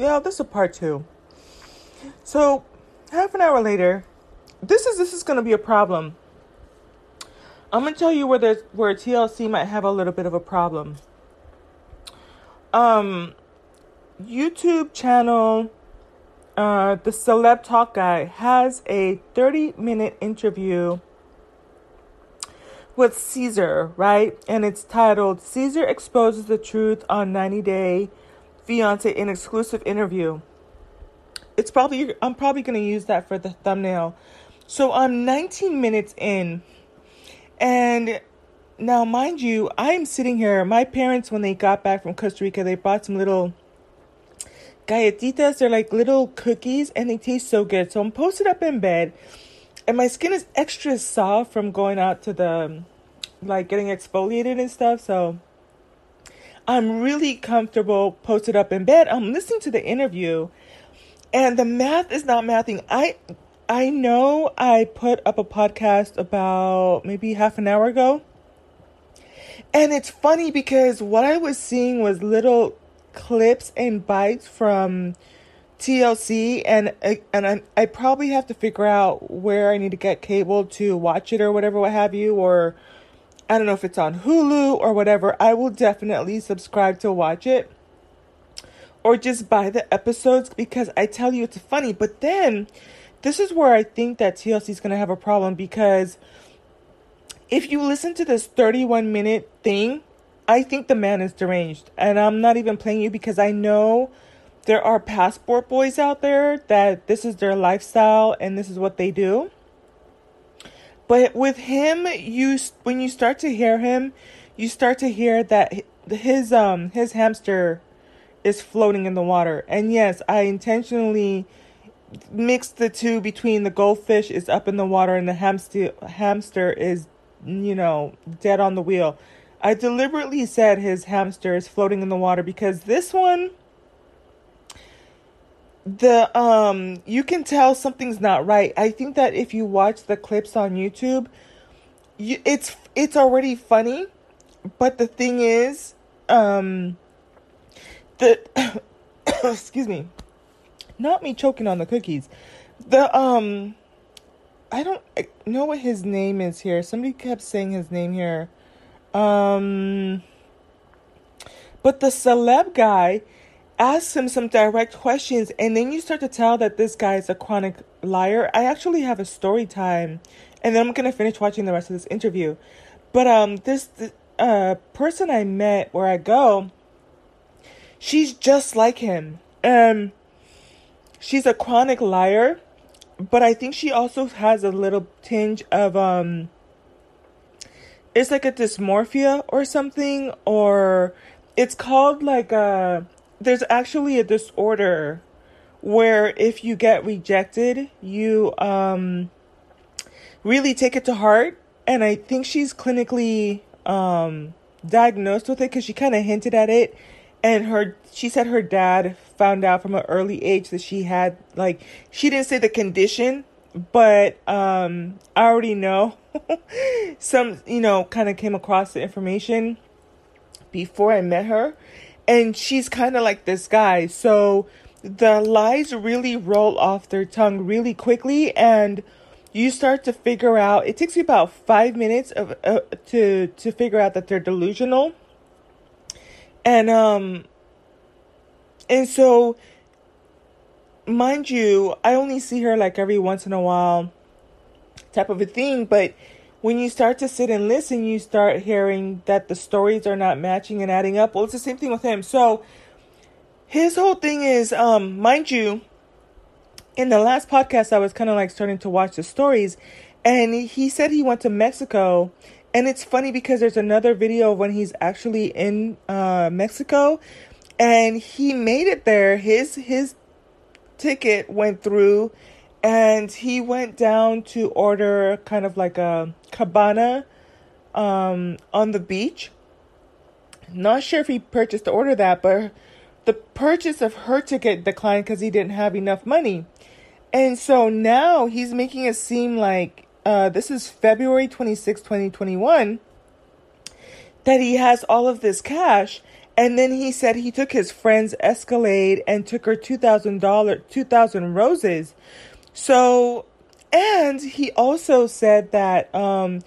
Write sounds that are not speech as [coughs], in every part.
yeah, this is part two. So, half an hour later, this is this is gonna be a problem. I'm gonna tell you where there's where TLC might have a little bit of a problem. Um, YouTube channel, uh, the Celeb Talk guy has a 30 minute interview with Caesar, right? And it's titled Caesar Exposes the Truth on 90 Day Fiance in Exclusive Interview. It's probably, I'm probably going to use that for the thumbnail. So I'm 19 minutes in, and now, mind you, I'm sitting here. My parents, when they got back from Costa Rica, they bought some little galletitas. They're like little cookies, and they taste so good. So I'm posted up in bed, and my skin is extra soft from going out to the like getting exfoliated and stuff. So I'm really comfortable posted up in bed. I'm listening to the interview and the math is not mathing. I I know I put up a podcast about maybe half an hour ago. And it's funny because what I was seeing was little clips and bites from TLC and and I, I probably have to figure out where I need to get cable to watch it or whatever what have you or I don't know if it's on Hulu or whatever. I will definitely subscribe to watch it or just buy the episodes because I tell you it's funny. But then this is where I think that TLC is going to have a problem because if you listen to this 31 minute thing, I think the man is deranged. And I'm not even playing you because I know there are passport boys out there that this is their lifestyle and this is what they do. But with him, you when you start to hear him, you start to hear that his um his hamster is floating in the water. And yes, I intentionally mixed the two between the goldfish is up in the water and the hamster hamster is you know dead on the wheel. I deliberately said his hamster is floating in the water because this one the um you can tell something's not right. I think that if you watch the clips on YouTube, you, it's it's already funny, but the thing is, um the [coughs] excuse me, not me choking on the cookies. The um I don't know what his name is here. Somebody kept saying his name here. Um but the celeb guy ask him some direct questions and then you start to tell that this guy is a chronic liar. I actually have a story time and then I'm to finish watching the rest of this interview. But um this uh person I met where I go, she's just like him. Um she's a chronic liar, but I think she also has a little tinge of um it's like a dysmorphia or something or it's called like a there's actually a disorder where if you get rejected, you um really take it to heart. And I think she's clinically um diagnosed with it cuz she kind of hinted at it. And her she said her dad found out from an early age that she had like she didn't say the condition but um I already know. [laughs] Some you know kind of came across the information before I met her and she's kind of like this guy. So the lies really roll off their tongue really quickly and you start to figure out it takes you about 5 minutes of uh, to to figure out that they're delusional. And um and so mind you, I only see her like every once in a while type of a thing, but when you start to sit and listen, you start hearing that the stories are not matching and adding up. Well, it's the same thing with him. So his whole thing is, um, mind you, in the last podcast, I was kind of like starting to watch the stories, and he said he went to Mexico. And it's funny because there's another video when he's actually in uh, Mexico, and he made it there. His his ticket went through and he went down to order kind of like a cabana um, on the beach. Not sure if he purchased to order that, but the purchase of her ticket declined because he didn't have enough money. And so now he's making it seem like uh, this is February 26, 2021, that he has all of this cash And then he said he took his friend's Escalade and took her $2,000, 2,000 roses. So, and he also said that, um,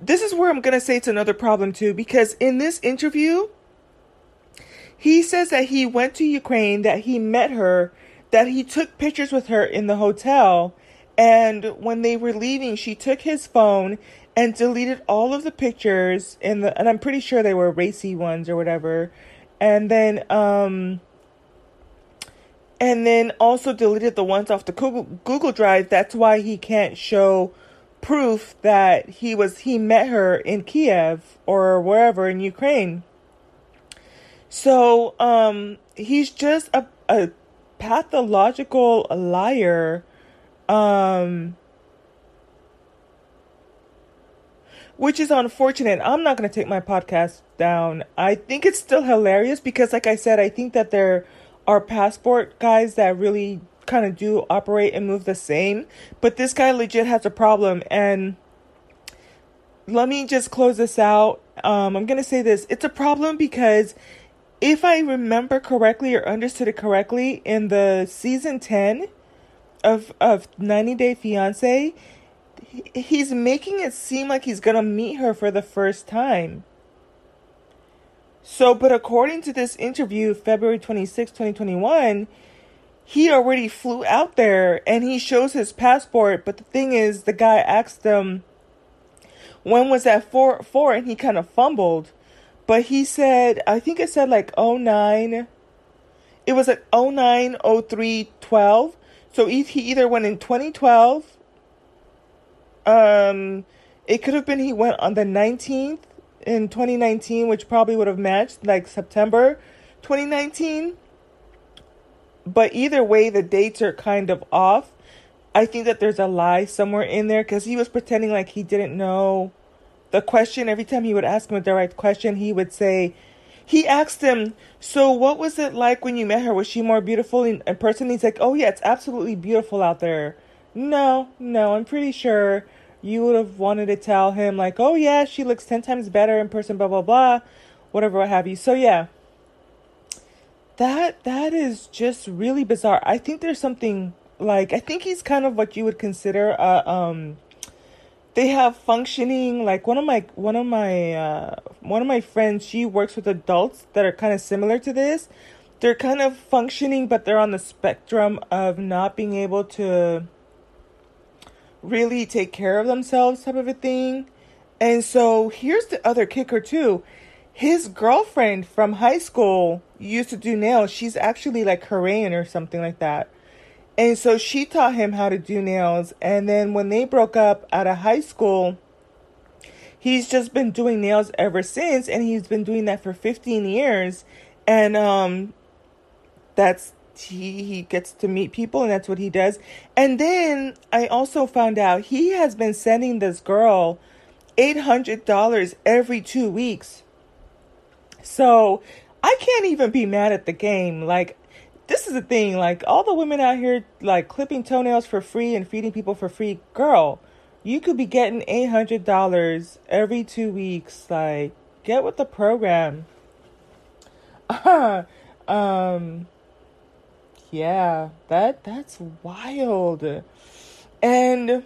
this is where I'm going to say it's another problem too, because in this interview, he says that he went to Ukraine, that he met her, that he took pictures with her in the hotel, and when they were leaving, she took his phone and deleted all of the pictures in the and I'm pretty sure they were racy ones or whatever. And then um and then also deleted the ones off the Google, Google Drive. That's why he can't show proof that he was he met her in Kiev or wherever in Ukraine. So um he's just a a pathological liar um which is unfortunate. I'm not going to take my podcast down. I think it's still hilarious because, like I said, I think that there are passport guys that really kind of do operate and move the same. But this guy legit has a problem. And let me just close this out. Um, I'm going to say this it's a problem because if I remember correctly or understood it correctly, in the season 10 of, of 90 Day Fiance, he's making it seem like he's gonna meet her for the first time. So, but according to this interview, February 26, 2021, he already flew out there and he shows his passport. But the thing is, the guy asked him, when was that for, for? And he kind of fumbled. But he said, I think it said like 09. It was like 09, 03, 12. So he either went in 2012 um, it could have been he went on the 19th in 2019, which probably would have matched like September 2019. But either way, the dates are kind of off. I think that there's a lie somewhere in there because he was pretending like he didn't know the question. Every time he would ask him a direct question, he would say, he asked him, So what was it like when you met her? Was she more beautiful in, in person? He's like, Oh, yeah, it's absolutely beautiful out there. No, no, I'm pretty sure you would have wanted to tell him, like, oh, yeah, she looks 10 times better in person, blah, blah, blah, whatever, what have you. So, yeah, that that is just really bizarre. I think there's something like, I think he's kind of what you would consider, uh, um, they have functioning like one of my one of my uh, one of my friends she works with adults that are kind of similar to this they're kind of functioning but they're on the spectrum of not being able to really take care of themselves type of a thing. And so here's the other kicker too. His girlfriend from high school used to do nails. She's actually like Korean or something like that. And so she taught him how to do nails. And then when they broke up out of high school, he's just been doing nails ever since. And he's been doing that for 15 years. And um, that's he he gets to meet people and that's what he does. And then I also found out he has been sending this girl $800 every 2 weeks. So, I can't even be mad at the game. Like this is the thing, like all the women out here like clipping toenails for free and feeding people for free. Girl, you could be getting $800 every 2 weeks. Like get with the program. [laughs] um yeah, that that's wild. And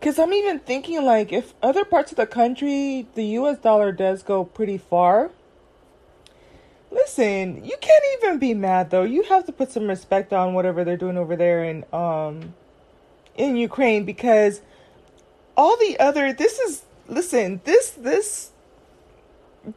cuz I'm even thinking like if other parts of the country the US dollar does go pretty far. Listen, you can't even be mad though. You have to put some respect on whatever they're doing over there in um in Ukraine because all the other this is listen, this this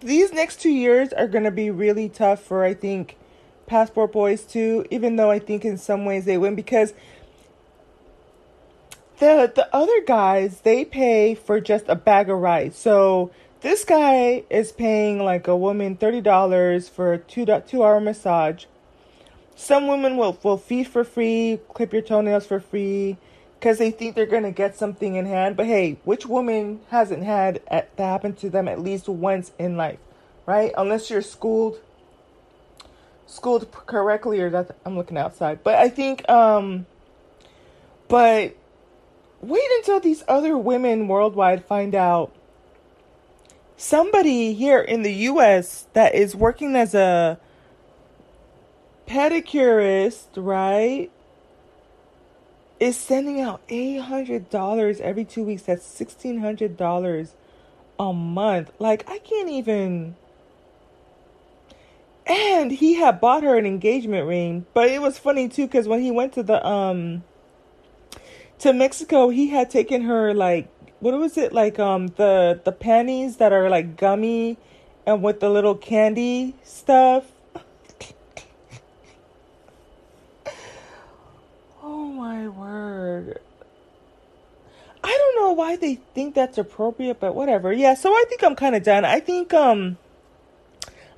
these next 2 years are going to be really tough for I think Passport Boys too, even though I think in some ways they win because the the other guys they pay for just a bag of rice. So this guy is paying like a woman thirty dollars for a two two hour massage. Some women will will feed for free, clip your toenails for free, because they think they're gonna get something in hand. But hey, which woman hasn't had at, that happen to them at least once in life, right? Unless you're schooled schooled correctly or that I'm looking outside. But I think um but wait until these other women worldwide find out somebody here in the US that is working as a pedicurist, right? Is sending out $800 every 2 weeks. That's $1600 a month. Like I can't even and he had bought her an engagement ring, but it was funny too cuz when he went to the um to Mexico, he had taken her like what was it like um the the panties that are like gummy and with the little candy stuff. oh my word. I don't know why they think that's appropriate, but whatever. Yeah, so I think I'm kind of done. I think um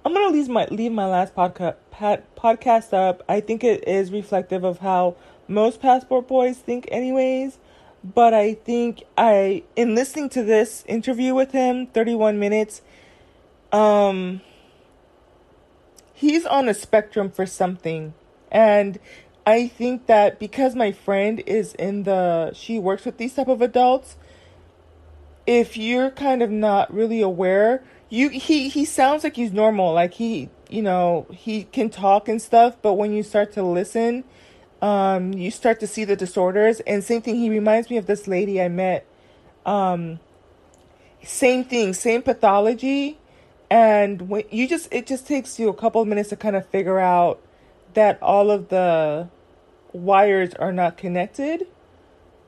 I'm gonna leave my leave my last podcast podcast up. I think it is reflective of how most passport boys think, anyways. But I think I, in listening to this interview with him, 31 minutes, um, he's on a spectrum for something, and I think that because my friend is in the, she works with these type of adults. If you're kind of not really aware you he he sounds like he's normal. Like he you know he can talk and stuff but when you start to listen um you start to see the disorders. And same thing he reminds me of this lady i met. Um same thing same pathology. And when you just it just takes you a couple of minutes to kind of figure out that all of the wires are not connected.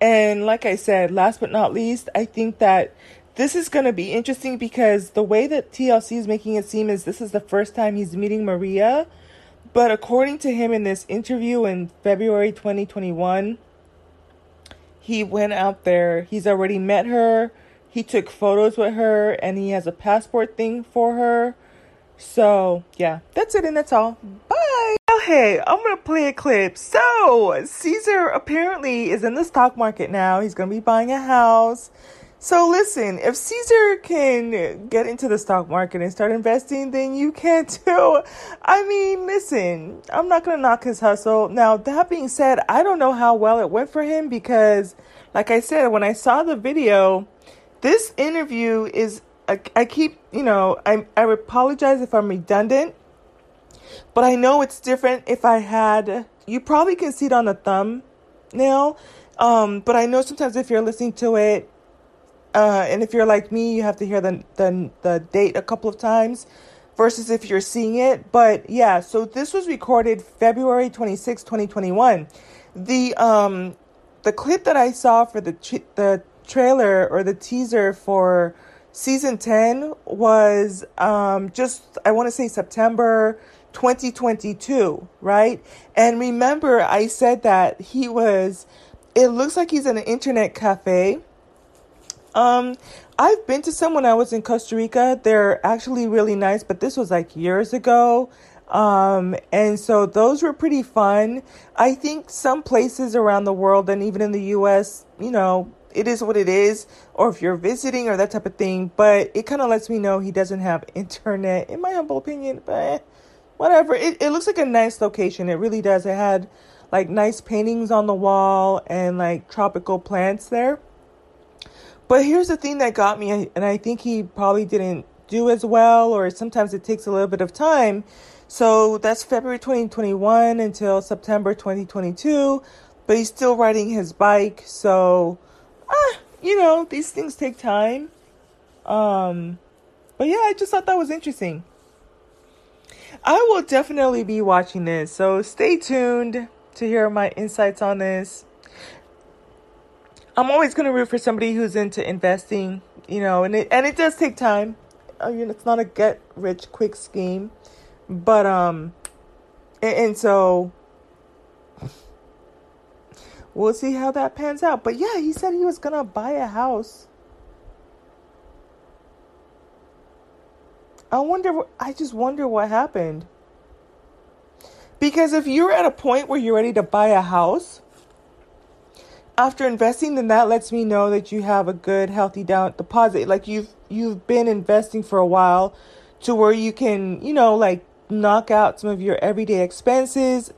And like i said last but not least i think that this is going to be interesting because the way that TLC is making it seem is this is the first time he's meeting Maria. But according to him in this interview in February 2021, he went out there. He's already met her. He took photos with her and he has a passport thing for her. So, yeah, that's it and that's all. Bye. Hey, I'm to play a clip. So, Caesar apparently is in the stock market now. He's to be buying a house. So listen, if Caesar can get into the stock market and start investing, then you can too. I mean, listen, I'm not going to knock his hustle. Now, that being said, I don't know how well it went for him because, like I said, when I saw the video, this interview is, I, I keep, you know, I, I apologize if I'm redundant, but I know it's different if I had, you probably can see it on the thumbnail. Um, but I know sometimes if you're listening to it, uh, and if you're like me, you have to hear the, the the date a couple of times versus if you're seeing it. But yeah, so this was recorded February 26, 2021. The um the clip that I saw for the the trailer or the teaser for season 10 was um just I want to say September 2022, right? And remember I said that he was it looks like he's in an internet cafe um, I've been to some when I was in Costa Rica. They're actually really nice, but this was like years ago. Um, and so those were pretty fun. I think some places around the world and even in the US, you know, it is what it is, or if you're visiting or that type of thing, but it kind of lets me know he doesn't have [laughs] internet, in my humble opinion, but whatever. It, it looks like a nice location. It really does. It had like nice paintings on the wall and like tropical plants there. But here's the thing that got me, and I think he probably didn't do as well, or sometimes it takes a little bit of time. So that's February 2021 until September 2022, but he's still riding his bike. So, ah, you know, these things take time. Um, but yeah, I just thought that was interesting. I will definitely be watching this, so stay tuned to hear my insights on this. I'm always going to root for somebody who's into investing, you know, and it and it does take time. I mean, it's not a get rich quick scheme, but um, and, and so we'll see how that pans out. But yeah, he said he was gonna buy a house. I wonder. I just wonder what happened. Because if you're at a point where you're ready to buy a house after investing, then that lets me know that you have a good, healthy down deposit. Like you've you've been investing for a while, to where you can, you know, like knock out some of your everyday expenses,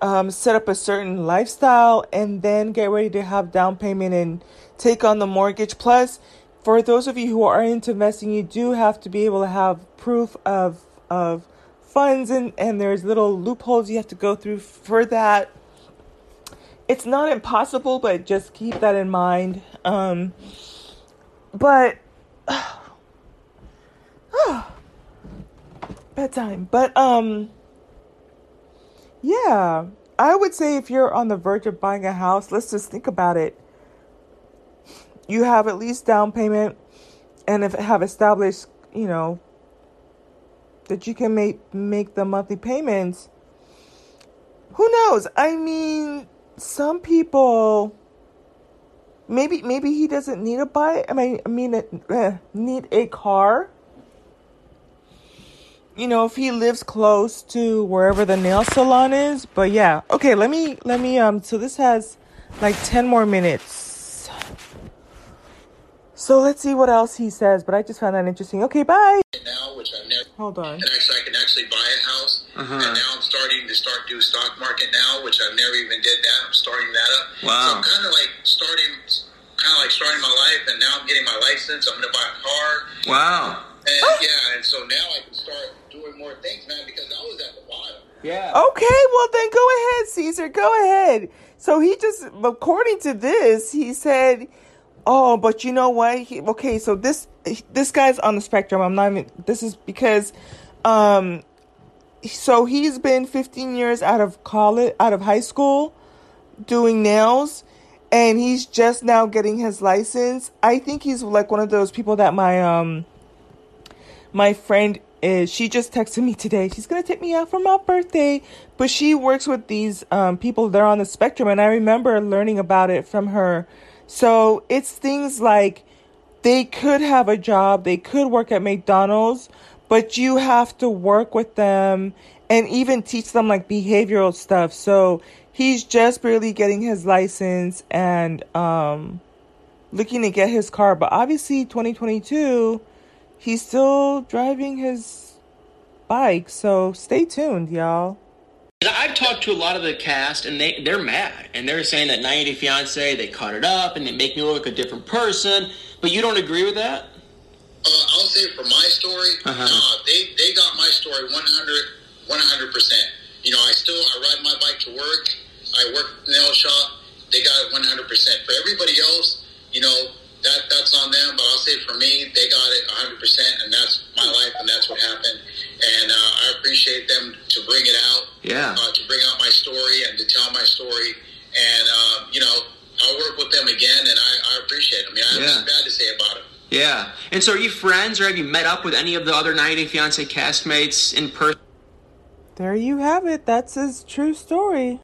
um, set up a certain lifestyle, and then get ready to have down payment and take on the mortgage. Plus, for those of you who are into investing, you do have to be able to have proof of of funds and and there's little loopholes you have to go through for that. It's not impossible, but just keep that in mind. Um, but [sighs] bedtime. But um, yeah, I would say if you're on the verge of buying a house, let's just think about it. You have at least down payment, and if have established, you know, that you can make make the monthly payments. Who knows? I mean, some people maybe maybe he doesn't need a bike. I mean, I mean, uh, need a car. You know, if he lives close to wherever the nail salon is. But yeah, okay. Let me let me um. So this has like ten more minutes. So let's see what else he says. But I just found that interesting. Okay, bye. Now, which I've never. Hold on. And actually, I can actually buy a house. Uh-huh. And now I'm starting to start do stock market now, which I've never even did that. I'm starting that up. Wow. So I'm kind of like starting, kind of like starting my life, and now I'm getting my license. I'm going to buy a car. Wow. And Oh. yeah, and so now I can start doing more things, man, because I was at the bottom. Yeah. Okay, well then go ahead, Caesar. Go ahead. So he just, according to this, he said, "Oh, but you know what? He, okay, so this this guy's on the spectrum. I'm not even. This is because, um, so he's been 15 years out of college, out of high school, doing nails." And he's just now getting his license. I think he's like one of those people that my um my friend is she just texted me today she's gonna take me out for my birthday but she works with these um, people They're on the spectrum and i remember learning about it from her so it's things like they could have a job they could work at mcdonald's but you have to work with them and even teach them like behavioral stuff. So he's just barely getting his license and um looking to get his car. But obviously 2022 he's still driving his bike, so stay tuned, y'all. I've talked to a lot of the cast, and they they're mad, and they're saying that 90 Day Fiance they cut it up and they make me look like a different person. But you don't agree with that? Uh, I'll say for my story, Uh-huh. nah, they they got my story 100 percent. You know, I still I ride my bike to work. I work the nail shop. They got it 100 percent. For everybody else, you know, that that's on them. But I'll say for me, they got it 100 percent, and that's my life, and that's what happened. And uh, I appreciate them to bring it out, Yeah. uh, to bring out my story and to tell my story. And uh, you know, I'll work with them again, and I, I appreciate it. I mean, I have Yeah. nothing bad to say about it. Yeah. And so are you friends, or have you met up with any of the other 90 Fiance castmates in person? There you have it. That's his true story.